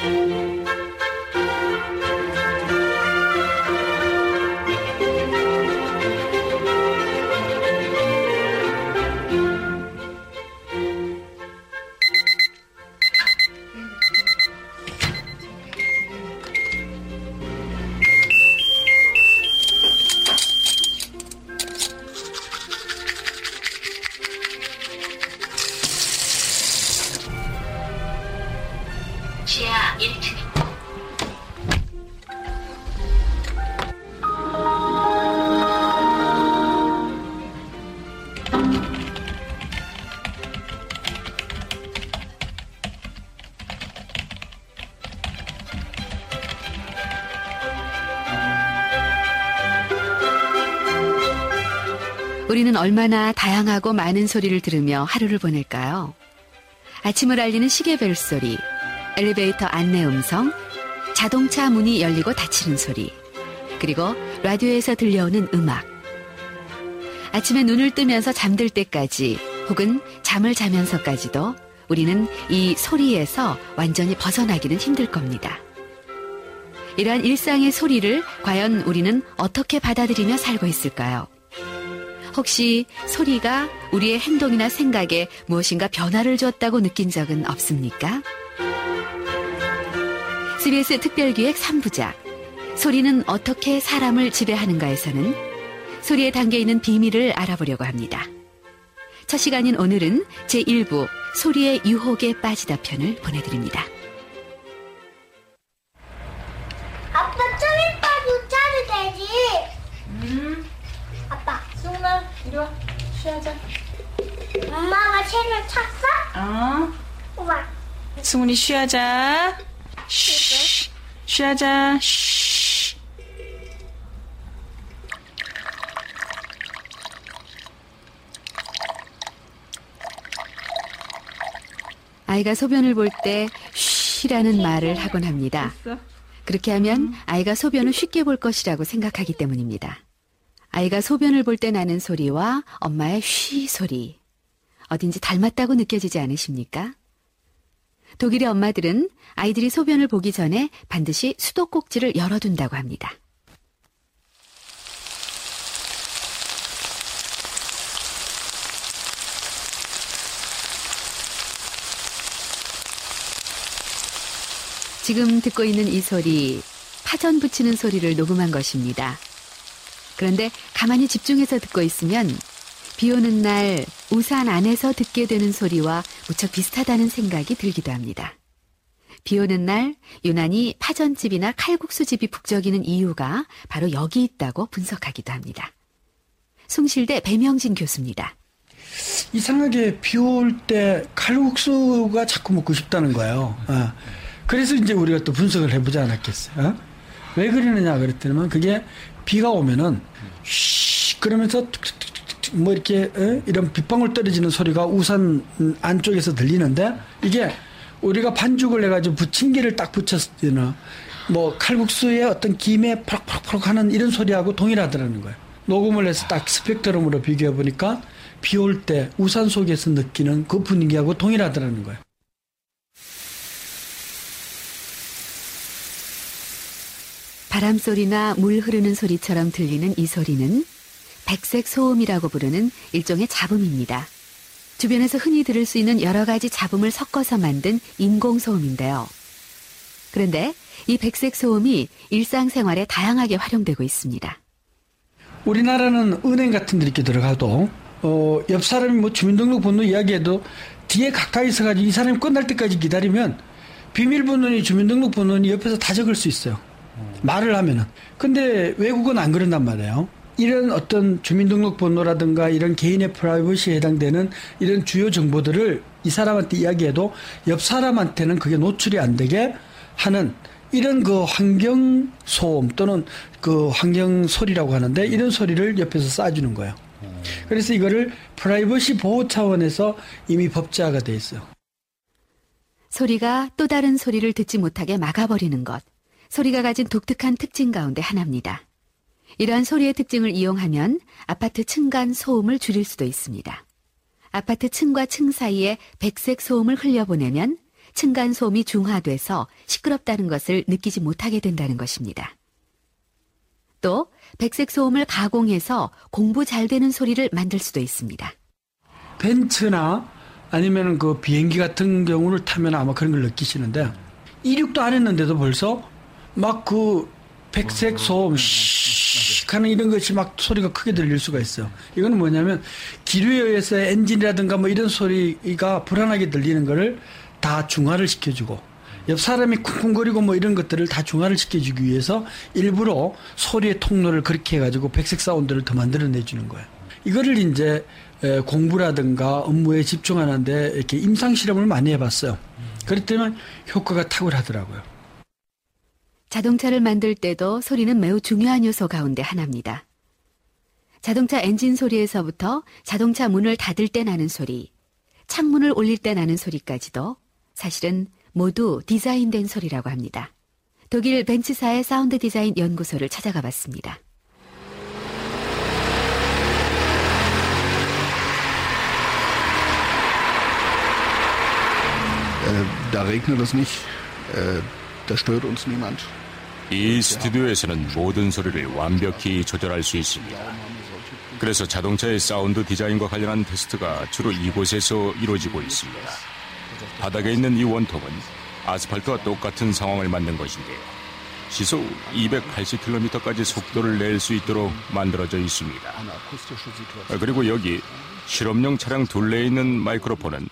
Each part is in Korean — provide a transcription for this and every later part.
지하 우리는 얼마나 다양하고 많은 소리를 들으며 하루를 보낼까요? 아침을 알리는 시계 벨 소리, 엘리베이터 안내 음성, 자동차 문이 열리고 닫히는 소리, 그리고 라디오에서 들려오는 음악. 아침에 눈을 뜨면서 잠들 때까지 혹은 잠을 자면서까지도 우리는 이 소리에서 완전히 벗어나기는 힘들 겁니다. 이러한 일상의 소리를 과연 우리는 어떻게 받아들이며 살고 있을까요? 혹시 소리가 우리의 행동이나 생각에 무엇인가 변화를 줬다고 느낀 적은 없습니까? CBS 특별기획 3부작 소리는 어떻게 사람을 지배하는가에서는 소리에 담겨 있는 비밀을 알아보려고 합니다. 첫 시간인 오늘은 제1부 소리의 유혹에 빠지다 편을 보내드립니다. 수은아, 이리 와. 쉬하자. 엄마가 책을 찼어? 어. 우와. 승훈이 쉬하자. 쉬. 쉬하자. 쉬. 아이가 소변을 볼 때 쉬라는 말을 하곤 합니다. 그렇게 하면 아이가 소변을 쉽게 볼 것이라고 생각하기 때문입니다. 아이가 소변을 볼 때 나는 소리와 엄마의 쉬 소리. 어딘지 닮았다고 느껴지지 않으십니까? 독일의 엄마들은 아이들이 소변을 보기 전에 반드시 수도꼭지를 열어둔다고 합니다. 지금 듣고 있는 이 소리, 파전 붙이는 소리를 녹음한 것입니다. 그런데 가만히 집중해서 듣고 있으면 비 오는 날 우산 안에서 듣게 되는 소리와 무척 비슷하다는 생각이 들기도 합니다. 비 오는 날 유난히 파전집이나 칼국수집이 북적이는 이유가 바로 여기 있다고 분석하기도 합니다. 숭실대 배명진 교수입니다. 이상하게 비 올 때 칼국수가 자꾸 먹고 싶다는 거예요. 어. 그래서 이제 우리가 또 분석을 해보지 않았겠어요. 어? 왜 그러느냐 그랬더니만 그게 비가 오면은 쉬 그러면서 뭐 이렇게 어? 이런 빗방울 떨어지는 소리가 우산 안쪽에서 들리는데 이게 우리가 반죽을 해가지고 부침개를 딱 붙였을 때는 뭐 칼국수의 어떤 김에 푸럭푸럭 하는 이런 소리하고 동일하더라는 거예요. 녹음을 해서 딱 스펙트럼으로 비교해 보니까 비 올 때 우산 속에서 느끼는 그 분위기하고 동일하더라는 거예요. 바람 소리나 물 흐르는 소리처럼 들리는 이 소리는 백색 소음이라고 부르는 일종의 잡음입니다. 주변에서 흔히 들을 수 있는 여러 가지 잡음을 섞어서 만든 인공 소음인데요. 그런데 이 백색 소음이 일상생활에 다양하게 활용되고 있습니다. 우리나라는 은행 같은 데 이렇게 들어가도 어, 옆 사람이 뭐 주민등록번호 이야기해도 뒤에 가까이 있어가지고 이 사람이 끝날 때까지 기다리면 비밀번호니 주민등록번호니 옆에서 다 적을 수 있어요. 말을 하면은. 근데 외국은 안 그런단 말이에요. 이런 어떤 주민등록번호라든가 이런 개인의 프라이버시에 해당되는 이런 주요 정보들을 이 사람한테 이야기해도 옆 사람한테는 그게 노출이 안 되게 하는 이런 그 환경 소음 또는 그 환경 소리라고 하는데 이런 소리를 옆에서 쏴주는 거예요. 그래서 이거를 프라이버시 보호 차원에서 이미 법제화가 돼 있어요. 소리가 또 다른 소리를 듣지 못하게 막아버리는 것. 소리가 가진 독특한 특징 가운데 하나입니다. 이러한 소리의 특징을 이용하면 아파트 층 간 소음을 줄일 수도 있습니다. 아파트 층과 층 사이에 백색 소음을 흘려보내면 층 간 소음이 중화돼서 시끄럽다는 것을 느끼지 못하게 된다는 것입니다. 또 백색 소음을 가공해서 공부 잘 되는 소리를 만들 수도 있습니다. 벤츠나 아니면 그 비행기 같은 경우를 타면 아마 그런 걸 느끼시는데 이륙도 안 했는데도 벌써 막 그 백색 소음 씩 하는 이런 것이 막 소리가 크게 들릴 수가 있어요. 이거는 뭐냐면 기류에 의해서 엔진이라든가 뭐 이런 소리가 불안하게 들리는 거를 다 중화를 시켜주고 옆 사람이 쿵쿵거리고 뭐 이런 것들을 다 중화를 시켜주기 위해서 일부러 소리의 통로를 그렇게 해가지고 백색 사운드를 더 만들어내주는 거예요. 이거를 이제 공부라든가 업무에 집중하는데 이렇게 임상 실험을 많이 해봤어요. 그렇다면 효과가 탁월하더라고요. 자동차를 만들 때도 소리는 매우 중요한 요소 가운데 하나입니다. 자동차 엔진 소리에서부터 자동차 문을 닫을 때 나는 소리, 창문을 올릴 때 나는 소리까지도 사실은 모두 디자인된 소리라고 합니다. 독일 벤츠사의 사운드 디자인 연구소를 찾아가 봤습니다. da regnet es nicht. da stört uns niemand. 이 스튜디오에서는 모든 소리를 완벽히 조절할 수 있습니다. 그래서 자동차의 사운드 디자인과 관련한 테스트가 주로 이곳에서 이루어지고 있습니다. 바닥에 있는 이 원통은 아스팔트와 똑같은 상황을 만든 것인데요. 시속 280km까지 속도를 낼 수 있도록 만들어져 있습니다. 그리고 여기 실험용 차량 둘레에 있는 마이크로폰은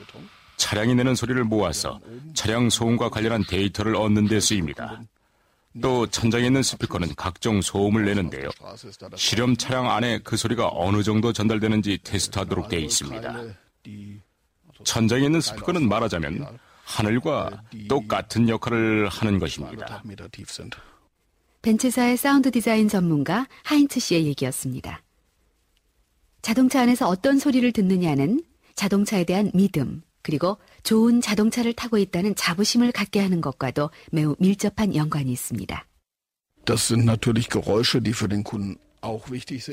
차량이 내는 소리를 모아서 차량 소음과 관련한 데이터를 얻는 데 쓰입니다. 또 천장에 있는 스피커는 각종 소음을 내는데요. 실험 차량 안에 그 소리가 어느 정도 전달되는지 테스트하도록 되어 있습니다. 천장에 있는 스피커는 말하자면 하늘과 똑같은 역할을 하는 것입니다. 벤츠사의 사운드 디자인 전문가 하인츠 씨의 얘기였습니다. 자동차 안에서 어떤 소리를 듣느냐는 자동차에 대한 믿음, 그리고 좋은 자동차를 타고 있다는 자부심을 갖게 하는 것과도 매우 밀접한 연관이 있습니다.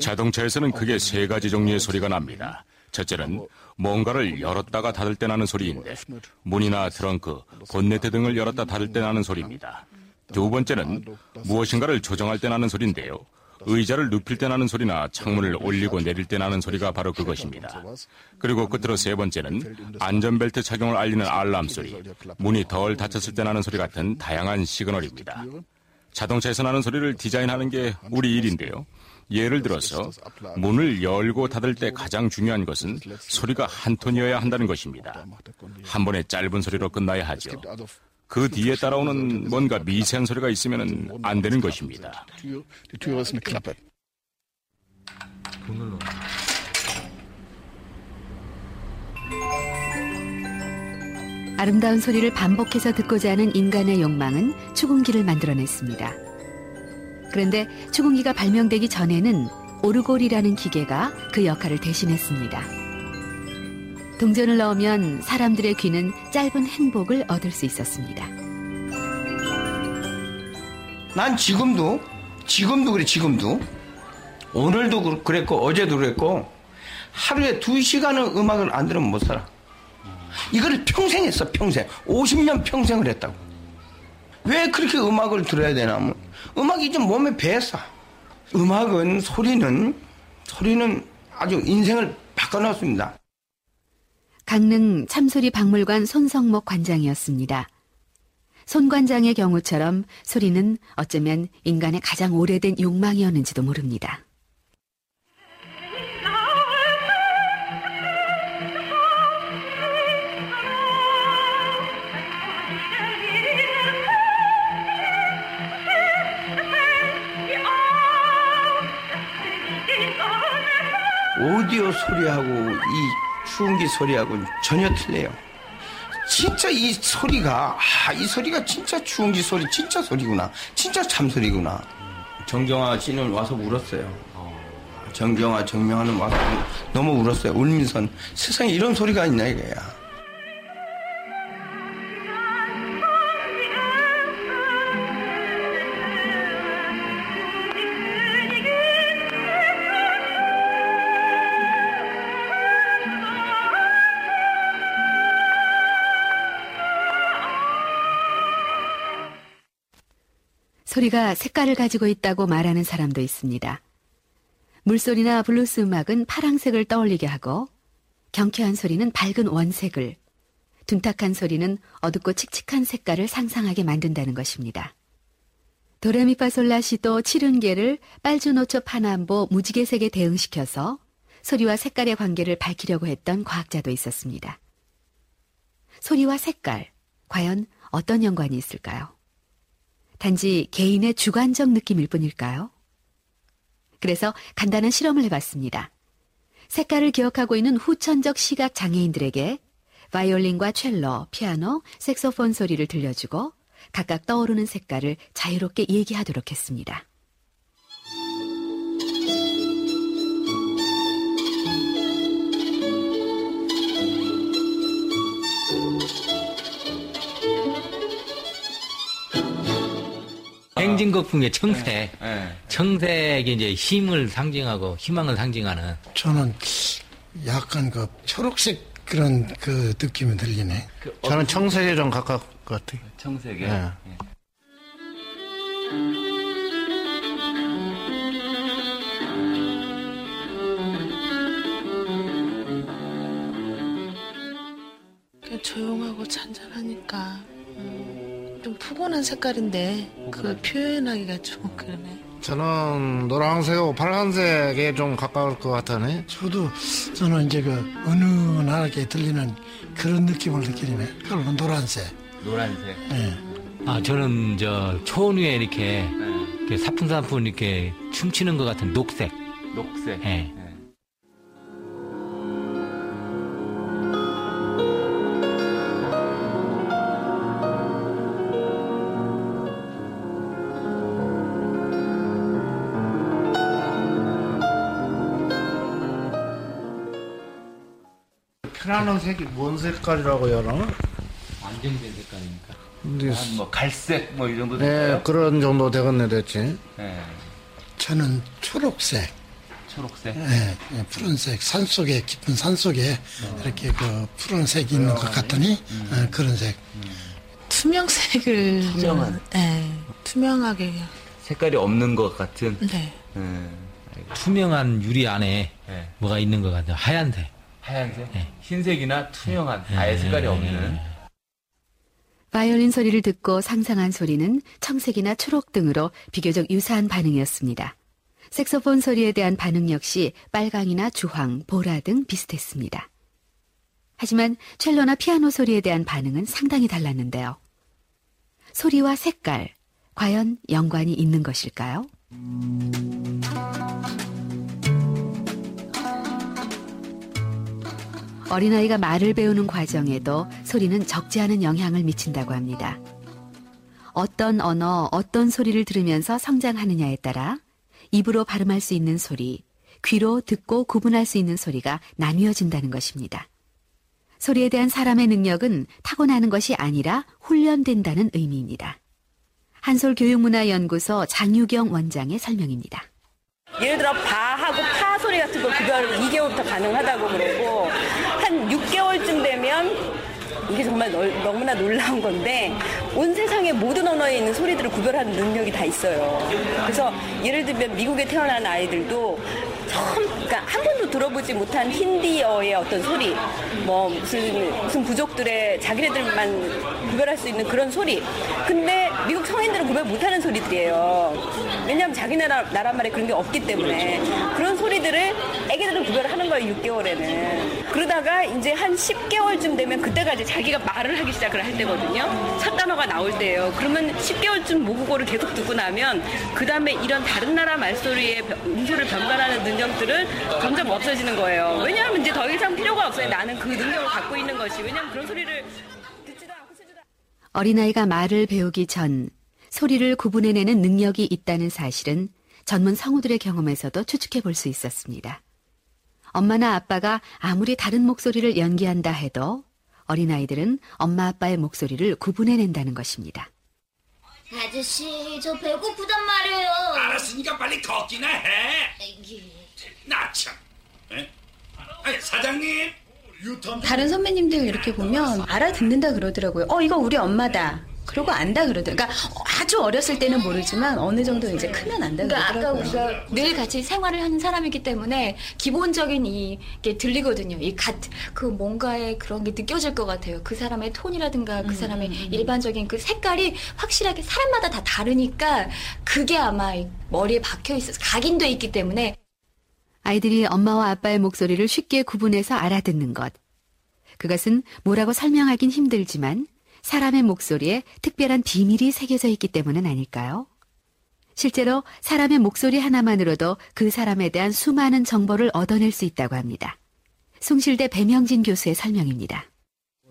자동차에서는 크게 세 가지 종류의 소리가 납니다. 첫째는 뭔가를 열었다가 닫을 때 나는 소리인데 문이나 트렁크, 본네트 등을 열었다 닫을 때 나는 소리입니다. 두 번째는 무엇인가를 조정할 때 나는 소리인데요. 의자를 눕힐 때 나는 소리나 창문을 올리고 내릴 때 나는 소리가 바로 그것입니다. 그리고 끝으로 세 번째는 안전벨트 착용을 알리는 알람 소리, 문이 덜 닫혔을 때 나는 소리 같은 다양한 시그널입니다. 자동차에서 나는 소리를 디자인하는 게 우리 일인데요. 예를 들어서 문을 열고 닫을 때 가장 중요한 것은 소리가 한 톤이어야 한다는 것입니다. 한 번에 짧은 소리로 끝나야 하죠. 그 뒤에 따라오는 뭔가 미세한 소리가 있으면 안 되는 것입니다. 아름다운 소리를 반복해서 듣고자 하는 인간의 욕망은 추궁기를 만들어냈습니다. 그런데 추궁기가 발명되기 전에는 오르골이라는 기계가 그 역할을 대신했습니다. 동전을 넣으면 사람들의 귀는 짧은 행복을 얻을 수 있었습니다. 난 지금도, 지금도 그래, 지금도. 오늘도 그랬고, 어제도 그랬고, 하루에 두 시간은 음악을 안 들으면 못 살아. 이거를 평생 했어, 평생. 50년 평생을 했다고. 왜 그렇게 음악을 들어야 되나 음악이 좀 몸에 배서. 음악은, 소리는, 소리는 아주 인생을 바꿔놨습니다. 강릉 참소리 박물관 손성목 관장이었습니다. 손 관장의 경우처럼 소리는 어쩌면 인간의 가장 오래된 욕망이었는지도 모릅니다. 오디오 소리하고 이 추운기 소리하고는 전혀 틀려요. 진짜 이 소리가 아, 이 소리가 진짜 추운기 소리 진짜 소리구나. 진짜 참소리구나. 정경화 씨는 와서 울었어요. 정경화, 정명화는 와서 너무 울었어요. 울면서 세상에 이런 소리가 있나 이거야. 소리가 색깔을 가지고 있다고 말하는 사람도 있습니다. 물소리나 블루스 음악은 파랑색을 떠올리게 하고 경쾌한 소리는 밝은 원색을, 둔탁한 소리는 어둡고 칙칙한 색깔을 상상하게 만든다는 것입니다. 도레미파솔라시도 칠음계를 빨주노초 파남보 무지개색에 대응시켜서 소리와 색깔의 관계를 밝히려고 했던 과학자도 있었습니다. 소리와 색깔, 과연 어떤 연관이 있을까요? 단지 개인의 주관적 느낌일 뿐일까요? 그래서 간단한 실험을 해봤습니다. 색깔을 기억하고 있는 후천적 시각 장애인들에게 바이올린과 첼로, 피아노, 색소폰 소리를 들려주고 각각 떠오르는 색깔을 자유롭게 얘기하도록 했습니다. 행진곡 중에 청색. 청색이 이제 힘을 상징하고 희망을 상징하는. 저는 약간 그 초록색 그런 그 느낌이 들리네. 저는 청색에 좀 가까울 것 같아요. 청색에. 네. 조용하고 잔잔하니까 음, 좀 푸근한 색깔인데 그 표현하기가 좀 그러네. 저는 노란색하고 빨간색에 좀 가까울 것 같아네. 저도 저는 이제 그 은은하게 들리는 그런 느낌을 느끼네. 그건 노란색. 노란색. 네. 아, 저는 저 초원 위에 이렇게, 이렇게 사뿐사뿐 이렇게 춤추는 것 같은 녹색. 녹색. 예. 피라노 색이 뭔 색깔이라고 해야 하나? 안정된 색깔이니까. 근데 한 뭐 갈색 뭐 이 정도 네, 될까요? 그런 정도 되겠네, 됐지. 네. 저는 초록색. 초록색. 예, 예, 푸른색 산 속에 깊은 산 속에 이렇게 그 푸른색이 있는 것 같더니 예, 그런 색. 투명색을 투명한. 좀, 예, 투명하게 색깔이 없는 것 같은. 네. 네. 투명한 유리 안에 네. 뭐가 있는 것 같아요. 하얀색. 하얀색, 네. 흰색이나 투명한 아예 색깔이 없는. 바이올린 소리를 듣고 상상한 소리는 청색이나 초록 등으로 비교적 유사한 반응이었습니다. 색소폰 소리에 대한 반응 역시 빨강이나 주황, 보라 등 비슷했습니다. 하지만 첼로나 피아노 소리에 대한 반응은 상당히 달랐는데요. 소리와 색깔, 과연 연관이 있는 것일까요? 어린아이가 말을 배우는 과정에도 소리는 적지 않은 영향을 미친다고 합니다. 어떤 언어, 어떤 소리를 들으면서 성장하느냐에 따라 입으로 발음할 수 있는 소리, 귀로 듣고 구분할 수 있는 소리가 나뉘어진다는 것입니다. 소리에 대한 사람의 능력은 타고나는 것이 아니라 훈련된다는 의미입니다. 한솔교육문화연구소 장유경 원장의 설명입니다. 예를 들어 바하고 파 소리 같은 거 구별을 2개월부터 가능하다고 그러고 한 6개월쯤 되면 이게 정말 널- 너무나 놀라운 건데 온 세상의 모든 언어에 있는 소리들을 구별하는 능력이 다 있어요. 그래서 예를 들면 미국에 태어난 아이들도 처음 그러니까 한 번도 들어보지 못한 힌디어의 어떤 소리 뭐 무슨 무슨 부족들의 자기네들만 구별할 수 있는 그런 소리 근데 미국 성인들은 구별 못하는 소리들이에요. 왜냐하면 자기 나라, 나라 말에 그런 게 없기 때문에 그런 소리들을 애기들은 구별하는 거예요 6개월에는 그러다가 이제 한 10개 월쯤 되면 그때가 이제 자기가 말을 하기 시작을 할 때거든요. 첫 단어가 나올 때예요. 그러면 10개월쯤 모국어를 계속 듣고 나면 그 다음에 이런 다른 나라 말소리의 변- 음소를 변관하는 능력들은 점점 없어지는 거예요. 왜냐하면 이제 더 이상 필요가 없어요. 나는 그 능력을 갖고 있는 것이. 왜냐하면 그런 소리를 어린아이가 말을 배우기 전 소리를 구분해내는 능력이 있다는 사실은 전문 성우들의 경험에서도 추측해 볼 수 있었습니다. 엄마나 아빠가 아무리 다른 목소리를 연기한다 해도 어린아이들은 엄마 아빠의 목소리를 구분해낸다는 것입니다. 아저씨, 저 배고프단 말이에요. 알았으니까 빨리 걷기나 해. 나 참. 에? 아니, 사장님. 다른 선배님들 이렇게 보면 알아듣는다 그러더라고요. 어, 이거 우리 엄마다. 그러고 안다 그러더라고요. 그러니까 아주 어렸을 때는 모르지만 어느 정도 이제 크면 안다 그러니까 아까 그러더라고요. 우리가 늘 같이 생활을 하는 사람이기 때문에 기본적인 이게 들리거든요. 이같그 뭔가의 그런 게 느껴질 것 같아요. 그 사람의 톤이라든가 그 사람의 일반적인 그 색깔이 확실하게 사람마다 다 다르니까 그게 아마 이 머리에 박혀 있어서 각인돼 있기 때문에 아이들이 엄마와 아빠의 목소리를 쉽게 구분해서 알아듣는 것. 그것은 뭐라고 설명하긴 힘들지만 사람의 목소리에 특별한 비밀이 새겨져 있기 때문은 아닐까요? 실제로 사람의 목소리 하나만으로도 그 사람에 대한 수많은 정보를 얻어낼 수 있다고 합니다. 숭실대 배명진 교수의 설명입니다.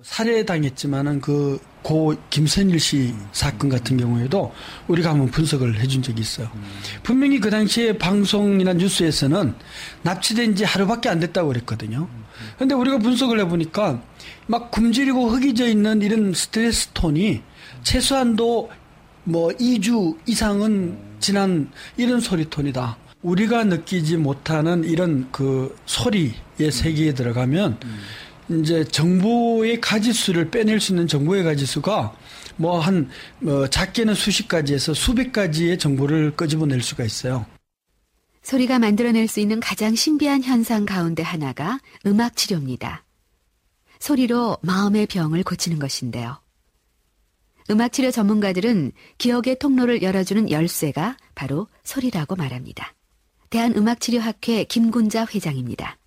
살해당했지만은 그 고 김선일 씨 사건 같은 경우에도 우리가 한번 분석을 해준 적이 있어요. 분명히 그 당시에 방송이나 뉴스에서는 납치된 지 하루밖에 안 됐다고 그랬거든요. 근데 우리가 분석을 해보니까 막 굶주리고 흙이져 있는 이런 스트레스 톤이 최소한도 뭐 2주 이상은 지난 이런 소리 톤이다. 우리가 느끼지 못하는 이런 그 소리의 세계에 들어가면 이제 정보의 가지수를 빼낼 수 있는 정보의 가지수가 뭐한 뭐 작게는 수십 가지에서 수백 가지의 정보를 끄집어낼 수가 있어요. 소리가 만들어낼 수 있는 가장 신비한 현상 가운데 하나가 음악 치료입니다. 소리로 마음의 병을 고치는 것인데요. 음악 치료 전문가들은 기억의 통로를 열어주는 열쇠가 바로 소리라고 말합니다. 대한음악치료학회 김군자 회장입니다.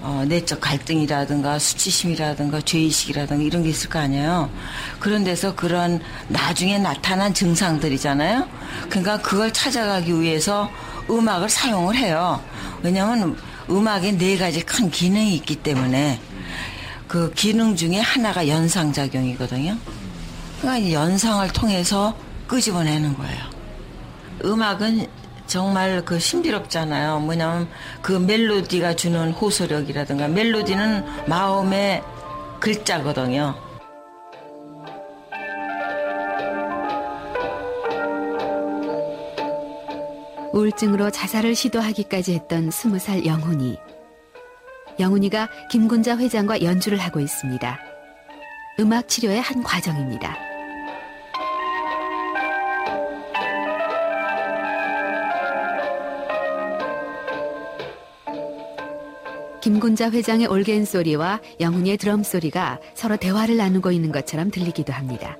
어, 내적 갈등이라든가 수치심이라든가 죄의식이라든가 이런 게 있을 거 아니에요. 그런 데서 그런 나중에 나타난 증상들이잖아요. 그러니까 그걸 찾아가기 위해서 음악을 사용을 해요. 왜냐하면 음악에 네 가지 큰 기능이 있기 때문에 그 기능 중에 하나가 연상작용이거든요. 그러니까 이 연상을 통해서 끄집어내는 거예요. 음악은 정말 그 신비롭잖아요. 뭐냐면 그 멜로디가 주는 호소력이라든가 멜로디는 마음의 글자거든요. 우울증으로 자살을 시도하기까지 했던 스무 살 영훈이. 영훈이가 김군자 회장과 연주를 하고 있습니다. 음악 치료의 한 과정입니다. 김군자 회장의 올겐 소리와 영훈이의 드럼 소리가 서로 대화를 나누고 있는 것처럼 들리기도 합니다.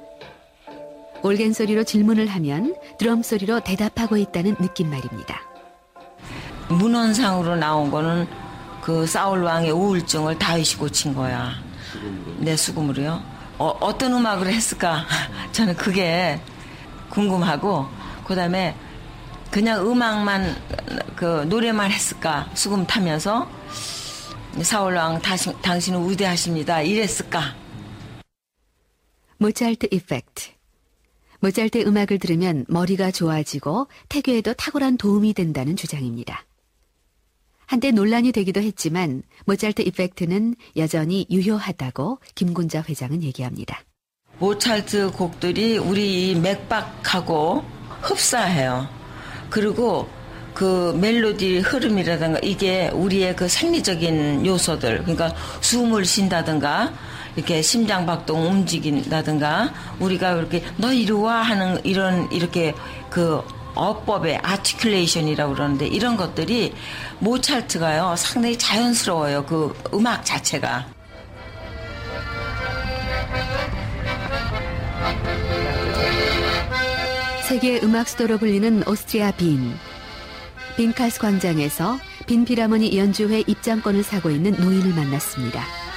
올겐 소리로 질문을 하면 드럼 소리로 대답하고 있다는 느낌 말입니다. 문헌상으로 나온 거는 그 사울 왕의 우울증을 다윗이 고친 거야. 내 수금으로요. 어, 떤 음악을 했을까? 저는 그게 궁금하고 그다음에 그냥 음악만 그 노래만 했을까? 수금 타면서 사울 왕 당신은 위대하십니다. 이랬을까? 모차르트 이펙트. 모차르트 음악을 들으면 머리가 좋아지고 태교에도 탁월한 도움이 된다는 주장입니다. 한때 논란이 되기도 했지만 모차르트 이펙트는 여전히 유효하다고 김군자 회장은 얘기합니다. 모차르트 곡들이 우리 맥박하고 흡사해요. 그리고 그 멜로디 흐름이라든가 이게 우리의 그 생리적인 요소들 그러니까 숨을 쉰다든가 이렇게 심장 박동 움직인다든가 우리가 이렇게 너 이리 와 하는 이런 이렇게 그 어법의 아티큘레이션이라고 그러는데 이런 것들이 모차르트가요 상당히 자연스러워요 그 음악 자체가 세계 음악 수도로 불리는 오스트리아 빈. 빈카스 광장에서 빈 피라모니 연주회 입장권을 사고 있는 노인을 만났습니다.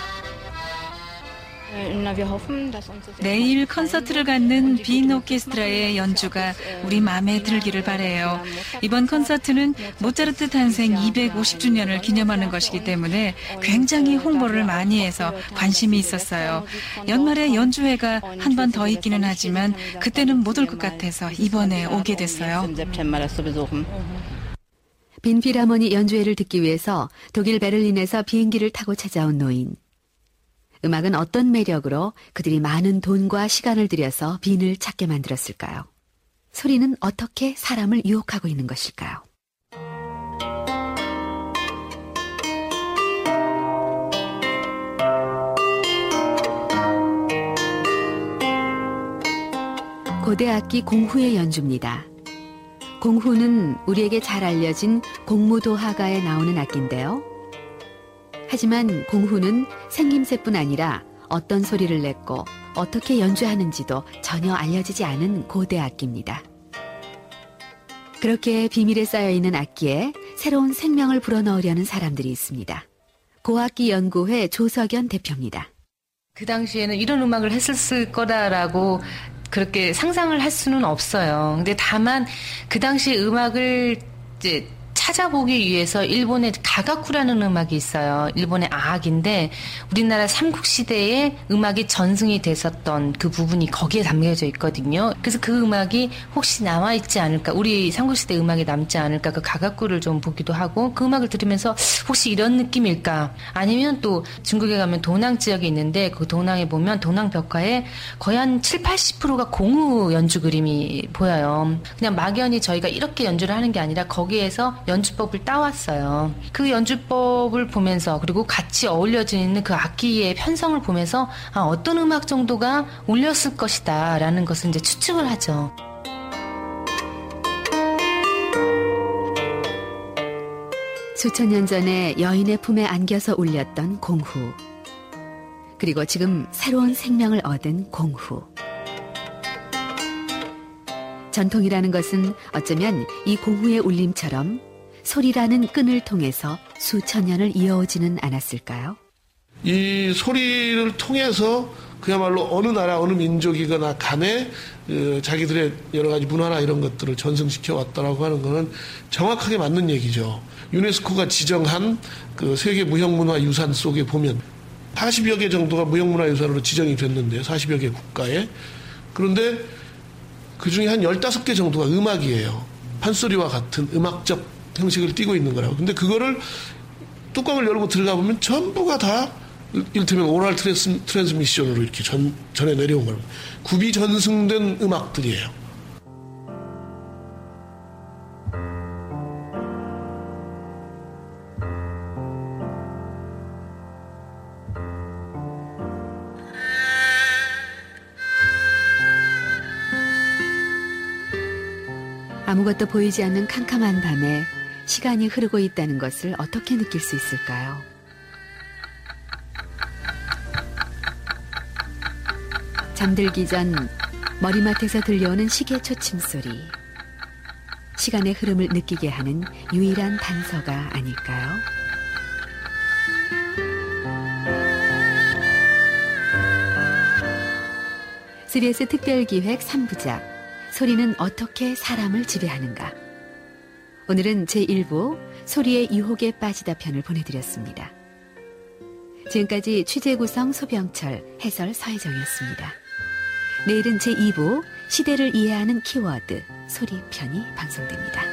내일 콘서트를 갖는 빈 오케스트라의 연주가 우리 마음에 들기를 바래요. 이번 콘서트는 모차르트 탄생 250주년을 기념하는 것이기 때문에 굉장히 홍보를 많이 해서 관심이 있었어요. 연말에 연주회가 한 번 더 있기는 하지만 그때는 못 올 것 같아서 이번에 오게 됐어요. 빈 피라모니 연주회를 듣기 위해서 독일 베를린에서 비행기를 타고 찾아온 노인. 음악은 어떤 매력으로 그들이 많은 돈과 시간을 들여서 빈을 찾게 만들었을까요? 소리는 어떻게 사람을 유혹하고 있는 것일까요? 고대 악기 공후의 연주입니다. 공후는 우리에게 잘 알려진 공무도하가에 나오는 악기인데요. 하지만 공후는 생김새뿐 아니라 어떤 소리를 냈고 어떻게 연주하는지도 전혀 알려지지 않은 고대 악기입니다. 그렇게 비밀에 쌓여있는 악기에 새로운 생명을 불어넣으려는 사람들이 있습니다. 고악기 연구회 조석연 대표입니다. 그 당시에는 이런 음악을 했을 거다라고 그렇게 상상을 할 수는 없어요. 근데 다만 그 당시 음악을 이제 찾아보기 위해서 일본의 가가쿠라는 음악이 있어요. 일본의 아악인데 우리나라 삼국 시대에 음악이 전승이 됐었던 그 부분이 거기에 담겨져 있거든요. 그래서 그 음악이 혹시 남아 있지 않을까, 우리 삼국 시대 음악이 남지 않을까, 그 가가쿠를 좀 보기도 하고 그 음악을 들으면서 혹시 이런 느낌일까? 아니면 또 중국에 가면 도낭 지역이 있는데 그 도낭에 보면 도낭 벽화에 거의 한 7, 80%가 공우 연주 그림이 보여요. 그냥 막연히 저희가 이렇게 연주를 하는 게 아니라 거기에서 연 주법을 따왔어요. 그 연주법을 보면서 그리고 같이 어울려져 있는 그 악기의 편성을 보면서 아, 어떤 음악 정도가 울렸을 것이다 라는 것을 이제 추측을 하죠. 수천 년 전에 여인의 품에 안겨서 울렸던 공후. 그리고 지금 새로운 생명을 얻은 공후. 전통이라는 것은 어쩌면 이 공후의 울림처럼 소리라는 끈을 통해서 수천 년을 이어오지는 않았을까요? 이 소리를 통해서 그야말로 어느 나라 어느 민족이거나 간에 그 자기들의 여러 가지 문화나 이런 것들을 전승시켜 왔다라고 하는 것은 정확하게 맞는 얘기죠. 유네스코가 지정한 그 세계 무형문화 유산 속에 보면 40여 개 정도가 무형문화 유산으로 지정이 됐는데 40여 개 국가에 그런데 그 중에 한 15개 정도가 음악이에요. 판소리와 같은 음악적 형식을 띠고 있는 거라고. 근데 그거를 뚜껑을 열고 들어가 보면 전부가 다 이를테면 oral trans, transmission으로 이렇게 전, 전해 내려온 거예요. 구비 전승된 음악들이에요. 아무것도 보이지 않는 캄캄한 밤에 시간이 흐르고 있다는 것을 어떻게 느낄 수 있을까요? 잠들기 전 머리맡에서 들려오는 시계 초침 소리. 시간의 흐름을 느끼게 하는 유일한 단서가 아닐까요? CBS 특별기획 3부작 소리는 어떻게 사람을 지배하는가? 오늘은 제1부 소리의 유혹에 빠지다 편을 보내드렸습니다. 지금까지 취재 구성 소병철, 해설 서혜정이었습니다. 내일은 제2부 시대를 이해하는 키워드 소리 편이 방송됩니다.